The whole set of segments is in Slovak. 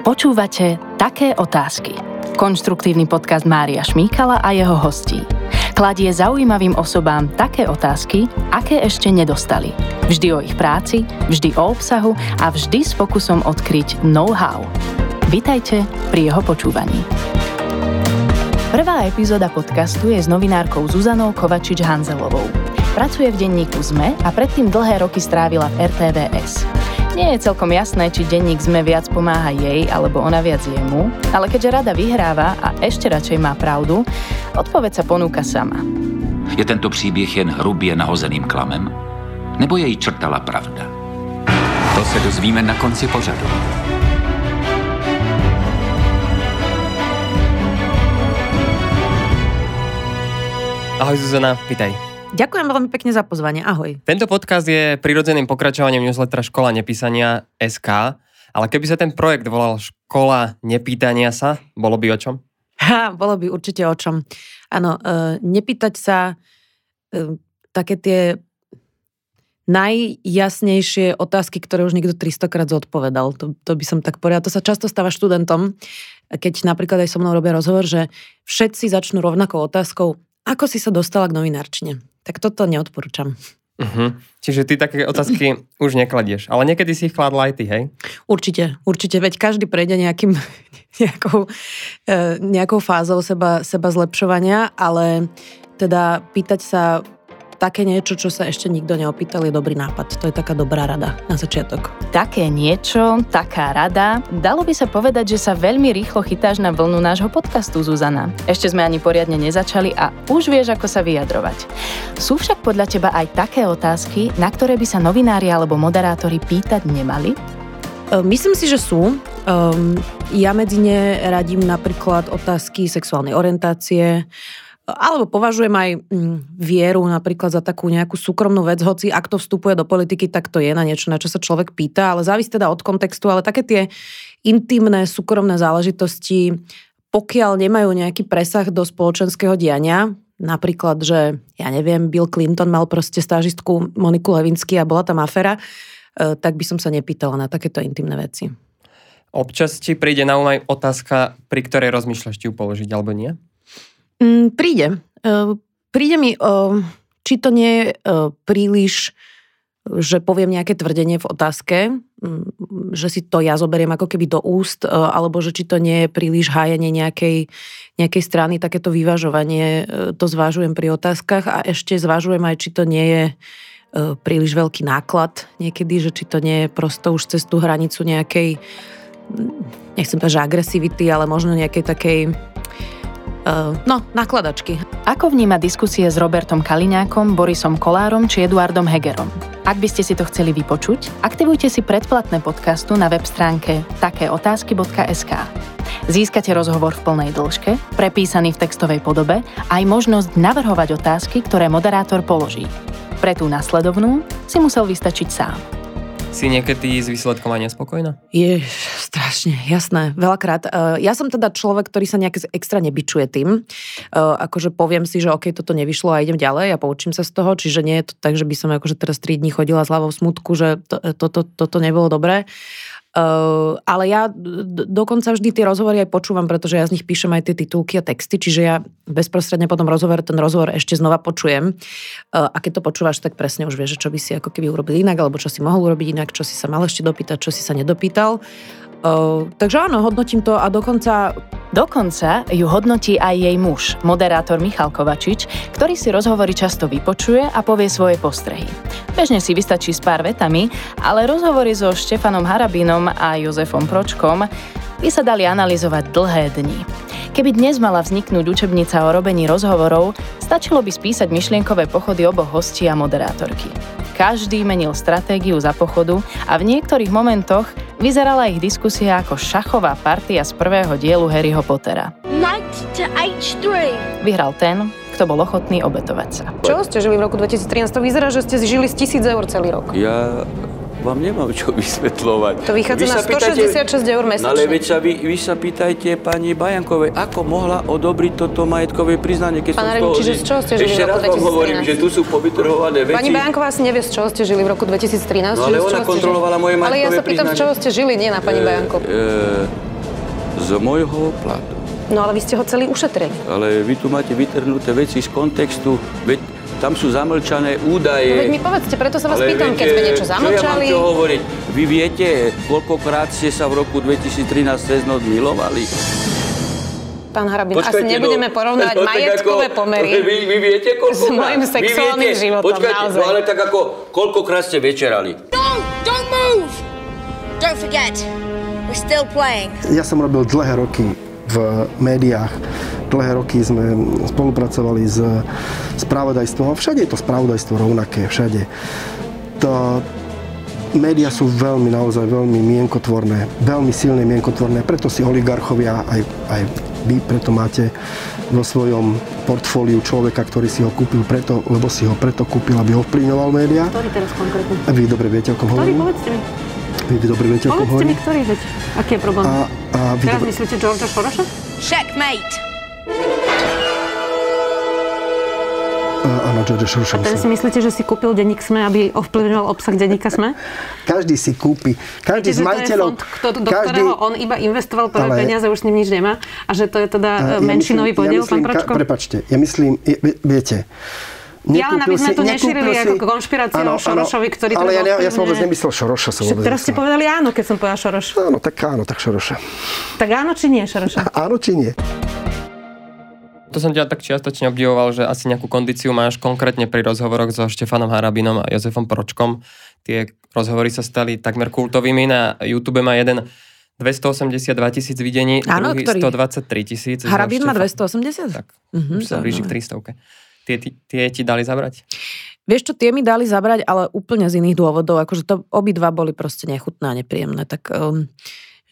Počúvate Také otázky. Konštruktívny podcast Mária Šmíkala a jeho hostí. Kladie zaujímavým osobám také otázky, aké ešte nedostali. Vždy o ich práci, vždy o obsahu a vždy s pokusom odkryť know-how. Vitajte pri jeho počúvaní. Prvá epizóda podcastu je s novinárkou Zuzanou Kovačič-Hanzelovou. Pracuje v denníku ZME a predtým dlhé roky strávila v RTVS. Nie je celkom jasné, či denník ZME viac pomáha jej, alebo ona viac jemu, ale keďže rada vyhráva a ešte radšej má pravdu, odpoveď sa ponúka sama. Je tento příběh jen hrubě nahozeným klamem? Nebo jej črtala pravda? To se dozvíme na konci pořadu. Ahoj Zuzana, vítaj. Ďakujem veľmi pekne za pozvanie. Ahoj. Tento podcast je prirodzeným pokračovaním newslettera Škola nepísania SK, ale keby sa ten projekt volal Škola nepýtania sa, bolo by o čom? Ha, bolo by určite o čom. Áno, e, nepýtať sa e, také tie najjasnejšie otázky, ktoré už niekto 300 krát zodpovedal. To, to by som tak povedala. To sa často stáva študentom, keď napríklad aj so mnou robia rozhovor, že všetci začnú rovnakou otázkou, ako si sa dostala k novinárčine. Tak toto neodporúčam. Uh-huh. Čiže ty také otázky už nekladieš, ale niekedy si ich kladla aj ty, hej? Určite, určite, veď každý prejde nejakým, nejakou, e, nejakou fázou seba, seba zlepšovania, ale teda pýtať sa také niečo, čo sa ešte nikto neopýtal, je dobrý nápad. To je taká dobrá rada na začiatok. Také niečo, taká rada. Dalo by sa povedať, že sa veľmi rýchlo chytáš na vlnu nášho podcastu, Zuzana. Ešte sme ani poriadne nezačali a už vieš, ako sa vyjadrovať. Sú však podľa teba aj také otázky, na ktoré by sa novinári alebo moderátori pýtať nemali? E, myslím si, že sú. Um, ja medzi ne radím napríklad otázky sexuálnej orientácie, alebo považujem aj mm, vieru napríklad za takú nejakú súkromnú vec, hoci ak to vstupuje do politiky, tak to je na niečo, na čo sa človek pýta, ale závisí teda od kontextu, ale také tie intimné, súkromné záležitosti, pokiaľ nemajú nejaký presah do spoločenského diania, napríklad, že ja neviem, Bill Clinton mal proste stážistku Moniku Levinsky a bola tam afera, e, tak by som sa nepýtala na takéto intimné veci. Občas ti príde na um aj otázka, pri ktorej rozmýšľaš ti ju položiť, alebo nie? Mm, príde. Uh, príde mi, uh, či to nie je uh, príliš, že poviem nejaké tvrdenie v otázke, um, že si to ja zoberiem ako keby do úst, alebo že či to nie je príliš hájenie nejakej, nejakej strany, takéto vyvažovanie, to zvážujem pri otázkach a ešte zvážujem aj, či to nie je príliš veľký náklad niekedy, že či to nie je prosto už cez tú hranicu nejakej, nechcem povedať, že agresivity, ale možno nejakej takej no, nakladačky. Ako vníma diskusie s Robertom Kaliňákom, Borisom Kolárom či Eduardom Hegerom? Ak by ste si to chceli vypočuť, aktivujte si predplatné podcastu na web stránke takéotázky.sk. Získate rozhovor v plnej dĺžke, prepísaný v textovej podobe a aj možnosť navrhovať otázky, ktoré moderátor položí. Pre tú nasledovnú si musel vystačiť sám. Si niekedy s výsledkom aj nespokojná? Je strašne, jasné, veľakrát. E, ja som teda človek, ktorý sa nejak extra nebyčuje tým. E, akože poviem si, že OK, toto nevyšlo a idem ďalej a poučím sa z toho, čiže nie je to tak, že by som akože teraz 3 dní chodila s hlavou smutku, že to, toto, toto nebolo dobré. Uh, ale ja dokonca vždy tie rozhovory aj počúvam, pretože ja z nich píšem aj tie titulky a texty, čiže ja bezprostredne po tom rozhovore ten rozhovor ešte znova počujem. Uh, a keď to počúvaš, tak presne už vieš, čo by si ako keby urobil inak, alebo čo si mohol urobiť inak, čo si sa mal ešte dopýtať, čo si sa nedopýtal. Takže áno, hodnotím to a dokonca... Dokonca ju hodnotí aj jej muž, moderátor Michal Kovačič, ktorý si rozhovory často vypočuje a povie svoje postrehy. Bežne si vystačí s pár vetami, ale rozhovory so Štefanom Harabinom a Jozefom Pročkom by sa dali analyzovať dlhé dni. Keby dnes mala vzniknúť učebnica o robení rozhovorov, stačilo by spísať myšlienkové pochody oboch hostí a moderátorky. Každý menil stratégiu za pochodu a v niektorých momentoch Vyzerala ich diskusia ako šachová partia z prvého dielu Harryho Pottera. Vyhral ten, kto bol ochotný obetovať sa. Čo ste žili v roku 2013? To vyzerá, že ste žili z tisíc eur celý rok. Ja vám nemám čo vysvetľovať. To vychádza na 166 eur mesačne. Ale veď sa vy, vy sa pýtajte pani Bajankovej, ako mohla odobriť toto majetkové priznanie, keď Pán som toho... čiže z čoho ste žili Ešte v roku raz vám hovorím, že tu sú povytrhované veci. Pani Bajanková asi nevie, z čoho ste žili v roku 2013. No ale ona kontrolovala moje majetkové Ale ja sa pýtam, z čoho ste žili, nie na pani e, Bajankovú. E, z môjho platu. No ale vy ste ho celý ušetrili. Ale vy tu máte vytrhnuté veci z kontextu, veď tam sú zamlčané údaje. No veď mi povedzte, preto sa vás Ale pýtam, keď viete, sme niečo Čo ja mám zamlčali. hovoriť? Vy viete, koľkokrát ste sa v roku 2013 cez noc milovali? Pán Harabin, asi Počkajte, nebudeme no, porovnávať no, majetkové ako- pomery. Vy, vy viete, koľko s mojim sexuálnym životom, Počkajte, naozaj. no ale tak ako, koľkokrát ste večerali? No, don't move! Don't forget, we're still playing. Ja som robil dlhé roky v médiách. Dlhé roky sme spolupracovali s spravodajstvom. a Všade je to spravodajstvo rovnaké, všade. To, médiá sú veľmi, naozaj veľmi mienkotvorné, veľmi silné mienkotvorné, preto si oligarchovia, aj, aj vy preto máte vo svojom portfóliu človeka, ktorý si ho kúpil preto, lebo si ho preto kúpil, aby ovplyvňoval médiá. Ktorý teraz konkrétne? Vy dobre viete, o kom Ktorý, hovorím? povedzte mi. Vy dobre viete, o kom Povedzte mi, ktorý, veď. Aký je problém? A, a vy Teraz dobre... myslíte Georgia Sorosa? Checkmate. A, áno, George Soros. Ten si myslíte, že si kúpil denník SME, aby ovplyvňoval obsah denníka SME? Každý si kúpi, každý Viete, z majiteľov... fond, kto, do ktorého on iba investoval prvé Ale- peniaze, už s ním nič nemá. A že to je teda A e, menšinový podiel, pán ka- Pračko? Prepačte, ja myslím, je, vie- viete, Ja len, aby sme to nekúpil nešírili ako konšpiráciu o Šorošovi, ktorý Ale ja, ja, ja som vôbec nemyslel Šoroša. Som vôbec teraz ste povedali áno, keď som povedala Šoroš. Áno, tak áno, tak Šoroša. Tak áno či nie, Šoroša? Áno či nie? To som ťa tak čiastočne obdivoval, že asi nejakú kondíciu máš konkrétne pri rozhovoroch so Štefanom Harabinom a Jozefom Pročkom. Tie rozhovory sa stali takmer kultovými. Na YouTube má jeden 282 tisíc videní, Áno, druhý ktorý? 123 tisíc. Harabin má Štefan- 280? Tak, Mhm, už sa blíži k 300. Tie, ti- tie ti dali zabrať? Vieš čo, tie mi dali zabrať, ale úplne z iných dôvodov. Akože to obidva boli proste nechutné a nepríjemné. Tak um,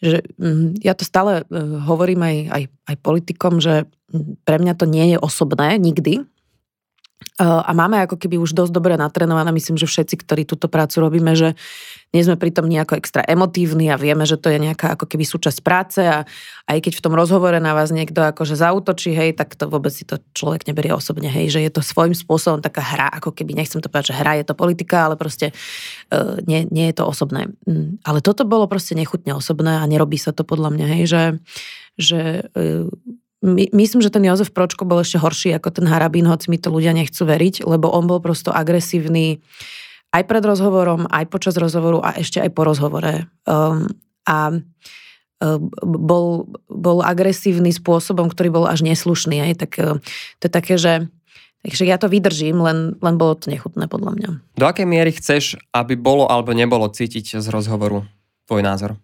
že, um, ja to stále uh, hovorím aj, aj, aj politikom, že mm, pre mňa to nie je osobné nikdy. Uh, a máme ako keby už dosť dobre natrenované, myslím, že všetci, ktorí túto prácu robíme, že nie sme pritom nejako extra emotívni a vieme, že to je nejaká ako keby súčasť práce a aj keď v tom rozhovore na vás niekto akože zautočí, hej, tak to vôbec si to človek neberie osobne, hej, že je to svojím spôsobom taká hra, ako keby, nechcem to povedať, že hra je to politika, ale proste uh, nie, nie je to osobné. Mm, Ale toto bolo proste nechutne osobné a nerobí sa to podľa mňa, hej, že, že uh, my, myslím, že ten Jozef Pročko bol ešte horší ako ten Harabín, hoci mi to ľudia nechcú veriť, lebo on bol prosto agresívny aj pred rozhovorom, aj počas rozhovoru a ešte aj po rozhovore. Um, a um, bol, bol agresívny spôsobom, ktorý bol až neslušný. Aj, tak um, to je také, že Takže ja to vydržím, len, len bolo to nechutné podľa mňa. Do akej miery chceš, aby bolo alebo nebolo cítiť z rozhovoru tvoj názor?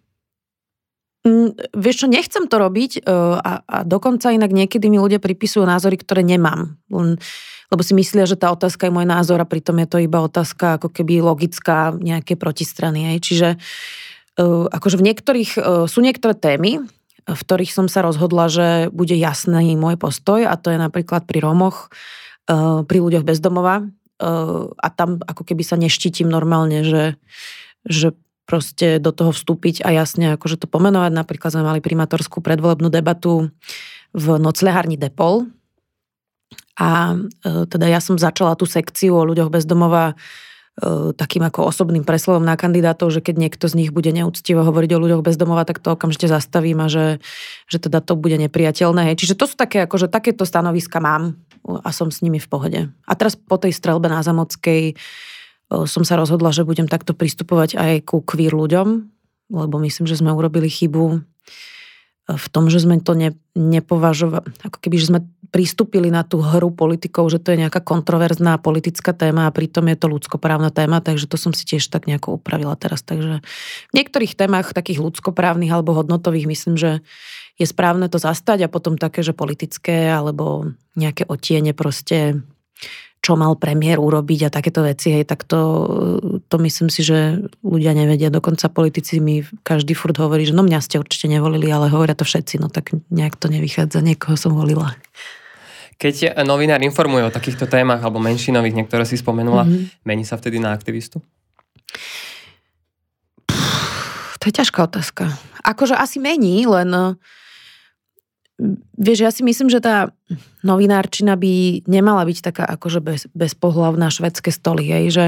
Mm, vieš čo, nechcem to robiť uh, a, a dokonca inak niekedy mi ľudia pripisujú názory, ktoré nemám. Lebo si myslia, že tá otázka je môj názor a pritom je to iba otázka ako keby logická nejaké protistrany. Hej. Čiže uh, akože v niektorých, uh, sú niektoré témy, v ktorých som sa rozhodla, že bude jasný môj postoj a to je napríklad pri Rómoch, uh, pri ľuďoch bezdomova uh, a tam ako keby sa neštítim normálne, že, že proste do toho vstúpiť a jasne akože to pomenovať. Napríklad sme mali primátorskú predvolebnú debatu v noclehárni Depol a e, teda ja som začala tú sekciu o ľuďoch bezdomova e, takým ako osobným preslovom na kandidátov, že keď niekto z nich bude neúctivo hovoriť o ľuďoch bezdomova, tak to okamžite zastavím a že, že teda to bude nepriateľné. Čiže to sú také, akože takéto stanoviska mám a som s nimi v pohode. A teraz po tej strelbe na Zamockej som sa rozhodla, že budem takto pristupovať aj ku queer ľuďom, lebo myslím, že sme urobili chybu v tom, že sme to ne, nepovažovali, ako keby, že sme pristúpili na tú hru politikov, že to je nejaká kontroverzná politická téma a pritom je to ľudskoprávna téma, takže to som si tiež tak nejako upravila teraz. Takže v niektorých témach takých ľudskoprávnych alebo hodnotových myslím, že je správne to zastať a potom také, že politické alebo nejaké otiene proste čo mal premiér urobiť a takéto veci, hej, tak to, to myslím si, že ľudia nevedia. Dokonca politici mi každý furt hovorí, že no mňa ste určite nevolili, ale hovoria to všetci, no tak nejak to nevychádza, niekoho som volila. Keď novinár informuje o takýchto témach alebo menšinových, niektoré si spomenula, mm-hmm. mení sa vtedy na aktivistu? To je ťažká otázka. Akože asi mení, len vieš, ja si myslím, že tá novinárčina by nemala byť taká akože bez, bezpohlavná švedské stoly, hej, že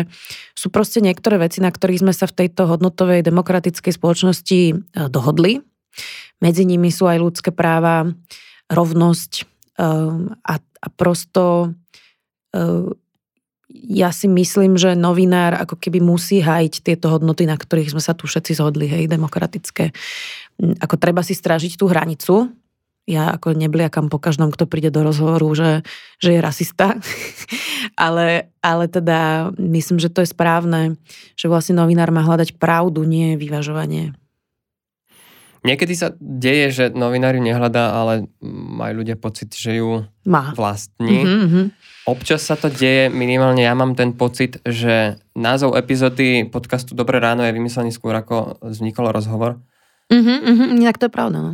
sú proste niektoré veci, na ktorých sme sa v tejto hodnotovej demokratickej spoločnosti dohodli medzi nimi sú aj ľudské práva, rovnosť um, a, a prosto um, ja si myslím, že novinár ako keby musí hájiť tieto hodnoty, na ktorých sme sa tu všetci zhodli, hej, demokratické. Ako treba si strážiť tú hranicu, ja ako nebliakam po každom, kto príde do rozhovoru, že, že je rasista. ale, ale teda myslím, že to je správne, že vlastne novinár má hľadať pravdu, nie vyvažovanie. Niekedy sa deje, že novinári nehľadá, ale majú ľudia pocit, že ju má. vlastní. Mm-hmm. Občas sa to deje, minimálne ja mám ten pocit, že názov epizódy podcastu Dobré ráno je vymyslený skôr, ako vznikol rozhovor. Mm-hmm, mm-hmm, inak to je pravda, no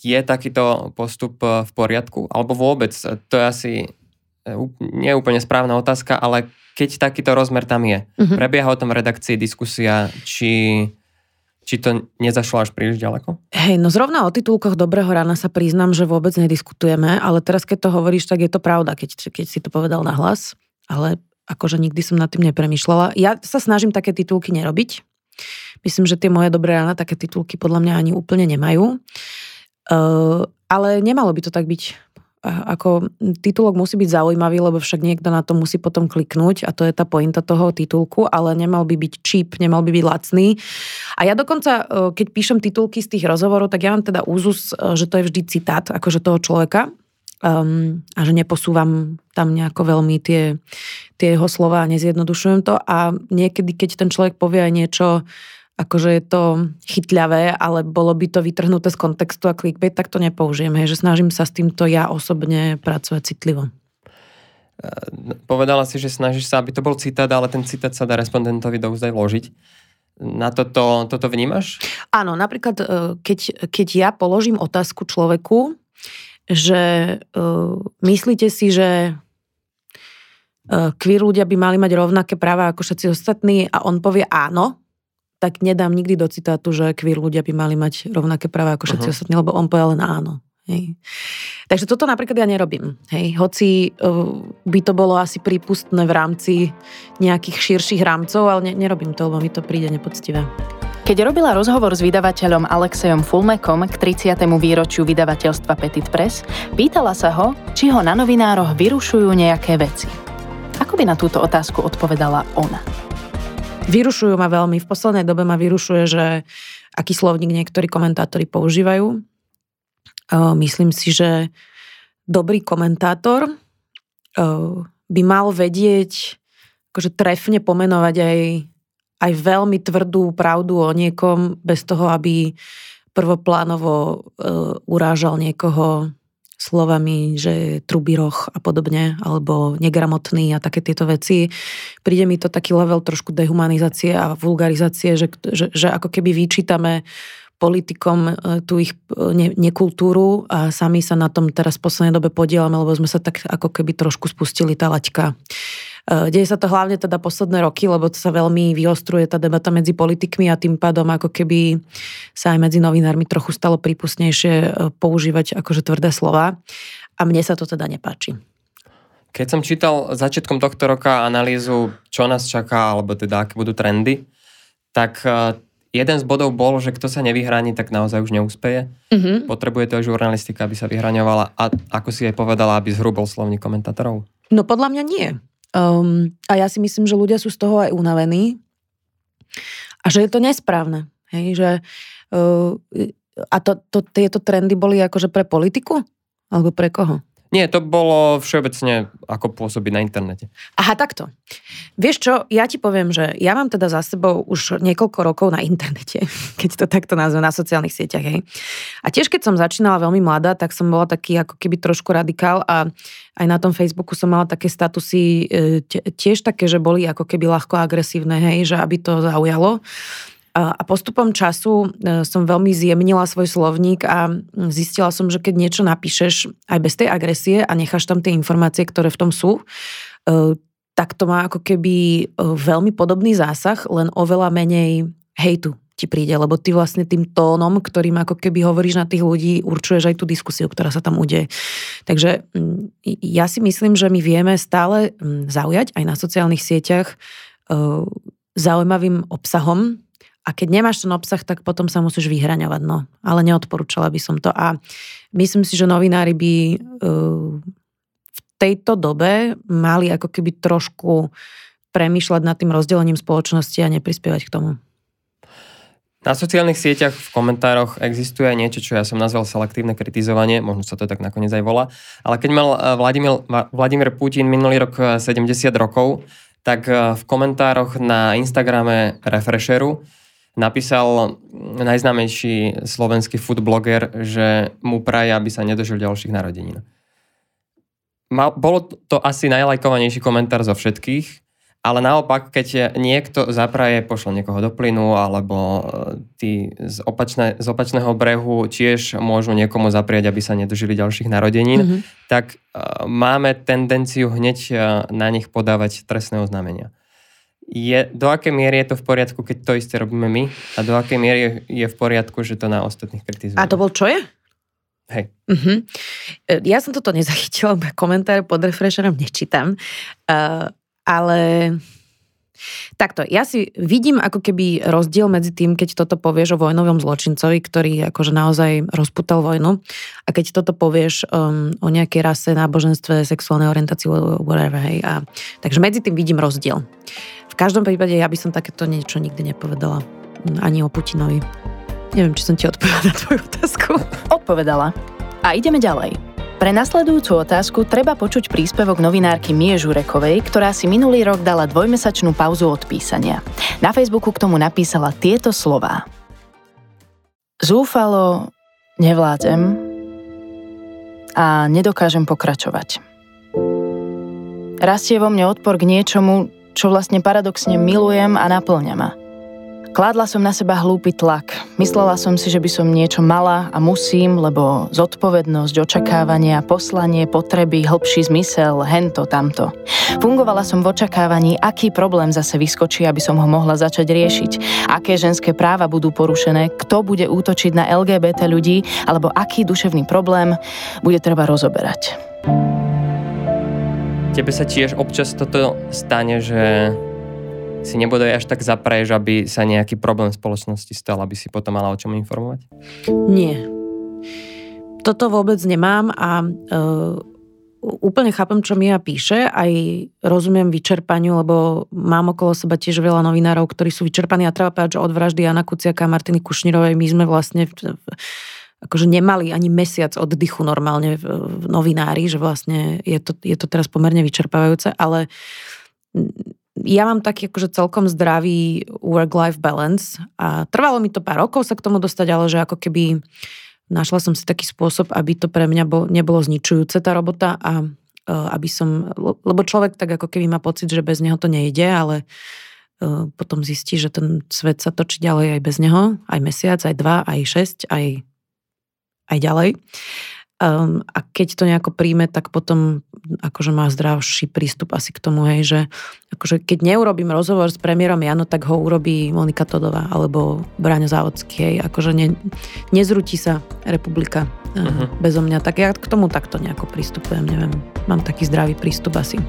je takýto postup e, v poriadku? Alebo vôbec, e, to je asi e, nie úplne správna otázka, ale keď takýto rozmer tam je, uh-huh. prebieha o tom v redakcii diskusia, či, či to nezašlo až príliš ďaleko? Hej, no zrovna o titulkoch Dobrého rána sa priznám, že vôbec nediskutujeme, ale teraz keď to hovoríš, tak je to pravda, keď, keď si to povedal na hlas, ale akože nikdy som nad tým nepremýšľala. Ja sa snažím také titulky nerobiť. Myslím, že tie moje Dobré rána také titulky podľa mňa ani úplne nemajú. Uh, ale nemalo by to tak byť. Ako titulok musí byť zaujímavý, lebo však niekto na to musí potom kliknúť a to je tá pointa toho titulku, ale nemal by byť cheap, nemal by byť lacný. A ja dokonca, keď píšem titulky z tých rozhovorov, tak ja mám teda úzus, že to je vždy citát akože toho človeka, um, a že neposúvam tam nejako veľmi tie, tie jeho slova a nezjednodušujem to a niekedy, keď ten človek povie aj niečo akože je to chytľavé, ale bolo by to vytrhnuté z kontextu a clickbait, tak to nepoužijem. Hej, že snažím sa s týmto ja osobne pracovať citlivo. Povedala si, že snažíš sa, aby to bol citát, ale ten citát sa dá respondentovi do úzdaj vložiť. Na toto, toto vnímaš? Áno, napríklad e, keď, keď ja položím otázku človeku, že uh, myslíte si, že uh, queer ľudia by mali mať rovnaké práva ako všetci ostatní a on povie áno, tak nedám nikdy do citátu, že queer ľudia by mali mať rovnaké práva ako všetci uh-huh. ostatní, lebo on povedal len áno. Hej. Takže toto napríklad ja nerobím. Hej. Hoci uh, by to bolo asi prípustné v rámci nejakých širších rámcov, ale ne, nerobím to, lebo mi to príde nepoctivé. Keď robila rozhovor s vydavateľom Alexejom Fulmekom k 30. výročiu vydavateľstva Petit Press, pýtala sa ho, či ho na novinároch vyrušujú nejaké veci. Ako by na túto otázku odpovedala ona? Vyrušujú ma veľmi. V poslednej dobe ma vyrušuje, že aký slovník niektorí komentátori používajú. Myslím si, že dobrý komentátor by mal vedieť akože trefne pomenovať aj, aj veľmi tvrdú pravdu o niekom bez toho, aby prvoplánovo urážal niekoho slovami, že trubiroch a podobne, alebo negramotný a také tieto veci. Príde mi to taký level trošku dehumanizácie a vulgarizácie, že, že, že ako keby vyčítame politikom e, tú ich e, ne, nekultúru a sami sa na tom teraz v poslednej dobe podielame, lebo sme sa tak ako keby trošku spustili tá laťka. E, deje sa to hlavne teda posledné roky, lebo to sa veľmi vyostruje tá debata medzi politikmi a tým pádom ako keby sa aj medzi novinármi trochu stalo prípustnejšie e, používať akože tvrdé slova. A mne sa to teda nepáči. Keď som čítal začiatkom tohto roka analýzu, čo nás čaká, alebo teda aké budú trendy, tak e, jeden z bodov bol, že kto sa nevyhraní, tak naozaj už neúspeje. Mm-hmm. Potrebuje to žurnalistika, aby sa vyhraňovala a ako si aj povedala, aby zhrubol slovní komentátorov? No podľa mňa nie. Um, a ja si myslím, že ľudia sú z toho aj unavení a že je to nesprávne. Hej, že, uh, a to, to, tieto trendy boli akože pre politiku? Alebo pre koho? Nie, to bolo všeobecne ako pôsobiť na internete. Aha, takto. Vieš čo, ja ti poviem, že ja mám teda za sebou už niekoľko rokov na internete, keď to takto nazvem, na sociálnych sieťach. Hej. A tiež keď som začínala veľmi mladá, tak som bola taký ako keby trošku radikál a aj na tom Facebooku som mala také statusy e, tiež také, že boli ako keby ľahko agresívne, hej, že aby to zaujalo. A postupom času e, som veľmi zjemnila svoj slovník a zistila som, že keď niečo napíšeš aj bez tej agresie a necháš tam tie informácie, ktoré v tom sú, e, tak to má ako keby e, veľmi podobný zásah, len oveľa menej hejtu ti príde, lebo ty vlastne tým tónom, ktorým ako keby hovoríš na tých ľudí, určuješ aj tú diskusiu, ktorá sa tam udeje. Takže ja si myslím, že my vieme stále zaujať aj na sociálnych sieťach zaujímavým obsahom, A keď nemáš ten obsah, tak potom sa musíš vyhraňovať. No. Ale neodporúčala by som to. A myslím si, že novinári by uh, v tejto dobe mali ako keby trošku premýšľať nad tým rozdelením spoločnosti a neprispievať k tomu. Na sociálnych sieťach v komentároch existuje aj niečo, čo ja som nazval selektívne kritizovanie, možno sa to tak nakoniec aj volá, ale keď mal eh, Vladimír, Vladimír Putin minulý rok 70 eh, rokov, tak v komentároch na Instagrame Refresheru napísal najznámejší slovenský foodbloger, že mu praje, aby sa nedožil ďalších narodenín. Bolo to asi najlajkovanejší komentár zo všetkých, ale naopak, keď niekto zapraje, pošle niekoho do plynu, alebo e, tí z, opačné, z opačného brehu tiež môžu niekomu zaprieť, aby sa nedožili ďalších narodenín, mm-hmm. tak uh, máme tendenciu hneď uh, na nich podávať trestné oznámenia. Je, do akej miery je to v poriadku, keď to isté robíme my? A do akej miery je, je v poriadku, že to na ostatných kritizujeme? A to bol čo je? Hej. Uh-huh. Ja som toto nezachytila, komentáre pod refresherom nečítam. Uh, ale Takto, ja si vidím ako keby rozdiel medzi tým, keď toto povieš o vojnovom zločincovi, ktorý akože naozaj rozputal vojnu a keď toto povieš um, o nejakej rase, náboženstve, sexuálnej orientácii, whatever, hej. A, takže medzi tým vidím rozdiel. V každom prípade ja by som takéto niečo nikdy nepovedala. Ani o Putinovi. Neviem, či som ti odpovedala na tvoju otázku. Odpovedala. A ideme ďalej. Pre nasledujúcu otázku treba počuť príspevok novinárky Mie Žurekovej, ktorá si minulý rok dala dvojmesačnú pauzu od písania. Na Facebooku k tomu napísala tieto slová. Zúfalo nevládzem a nedokážem pokračovať. Rastie vo mne odpor k niečomu, čo vlastne paradoxne milujem a naplňa ma. Kládla som na seba hlúpy tlak. Myslela som si, že by som niečo mala a musím, lebo zodpovednosť, očakávania, poslanie, potreby, hĺbší zmysel, hento, tamto. Fungovala som v očakávaní, aký problém zase vyskočí, aby som ho mohla začať riešiť. Aké ženské práva budú porušené, kto bude útočiť na LGBT ľudí, alebo aký duševný problém bude treba rozoberať. Tebe sa tiež občas toto stane, že si nebodaj až tak zapraješ, aby sa nejaký problém v spoločnosti stal, aby si potom mala o čom informovať? Nie. Toto vôbec nemám a uh, úplne chápem, čo Mia píše, aj rozumiem vyčerpaniu, lebo mám okolo seba tiež veľa novinárov, ktorí sú vyčerpaní a treba povedať, že od vraždy Jana Kuciaka a Martiny Kušnírovej my sme vlastne akože nemali ani mesiac oddychu normálne v, v novinári, že vlastne je to, je to teraz pomerne vyčerpávajúce, ale ja mám taký akože celkom zdravý work-life balance a trvalo mi to pár rokov sa k tomu dostať, ale že ako keby našla som si taký spôsob, aby to pre mňa bol, nebolo zničujúce tá robota a e, aby som, lebo človek tak ako keby má pocit, že bez neho to nejde, ale e, potom zistí, že ten svet sa točí ďalej aj bez neho, aj mesiac, aj dva, aj šesť, aj, aj ďalej. Um, a keď to nejako príjme, tak potom akože má zdravší prístup asi k tomu, hej, že akože keď neurobím rozhovor s premiérom Jano, tak ho urobí Monika Todová alebo Bráňo Závodský, hej, akože ne, nezrutí sa republika uh-huh. bezo mňa. Tak ja k tomu takto nejako pristupujem, neviem, mám taký zdravý prístup asi.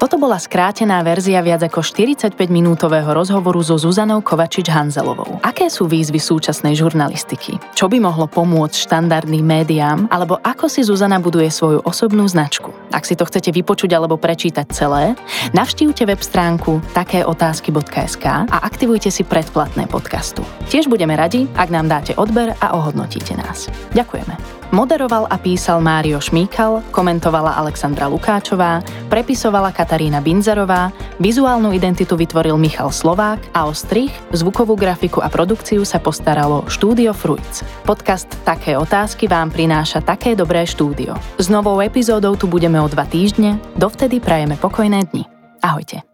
Toto bola skrátená verzia viac ako 45-minútového rozhovoru so Zuzanou Kovačič-Hanzelovou. Aké sú výzvy súčasnej žurnalistiky? Čo by mohlo pomôcť štandardným médiám? Alebo ako si Zuzana buduje svoju osobnú značku? Ak si to chcete vypočuť alebo prečítať celé, navštívte web stránku takéotázky.sk a aktivujte si predplatné podcastu. Tiež budeme radi, ak nám dáte odber a ohodnotíte nás. Ďakujeme. Moderoval a písal Mário Šmíkal, komentovala Alexandra Lukáčová, prepisovala Katarína Binzerová, vizuálnu identitu vytvoril Michal Slovák a o strich, zvukovú grafiku a produkciu sa postaralo Štúdio Fruits. Podcast Také otázky vám prináša také dobré štúdio. S novou epizódou tu budeme o dva týždne, dovtedy prajeme pokojné dni. Ahojte.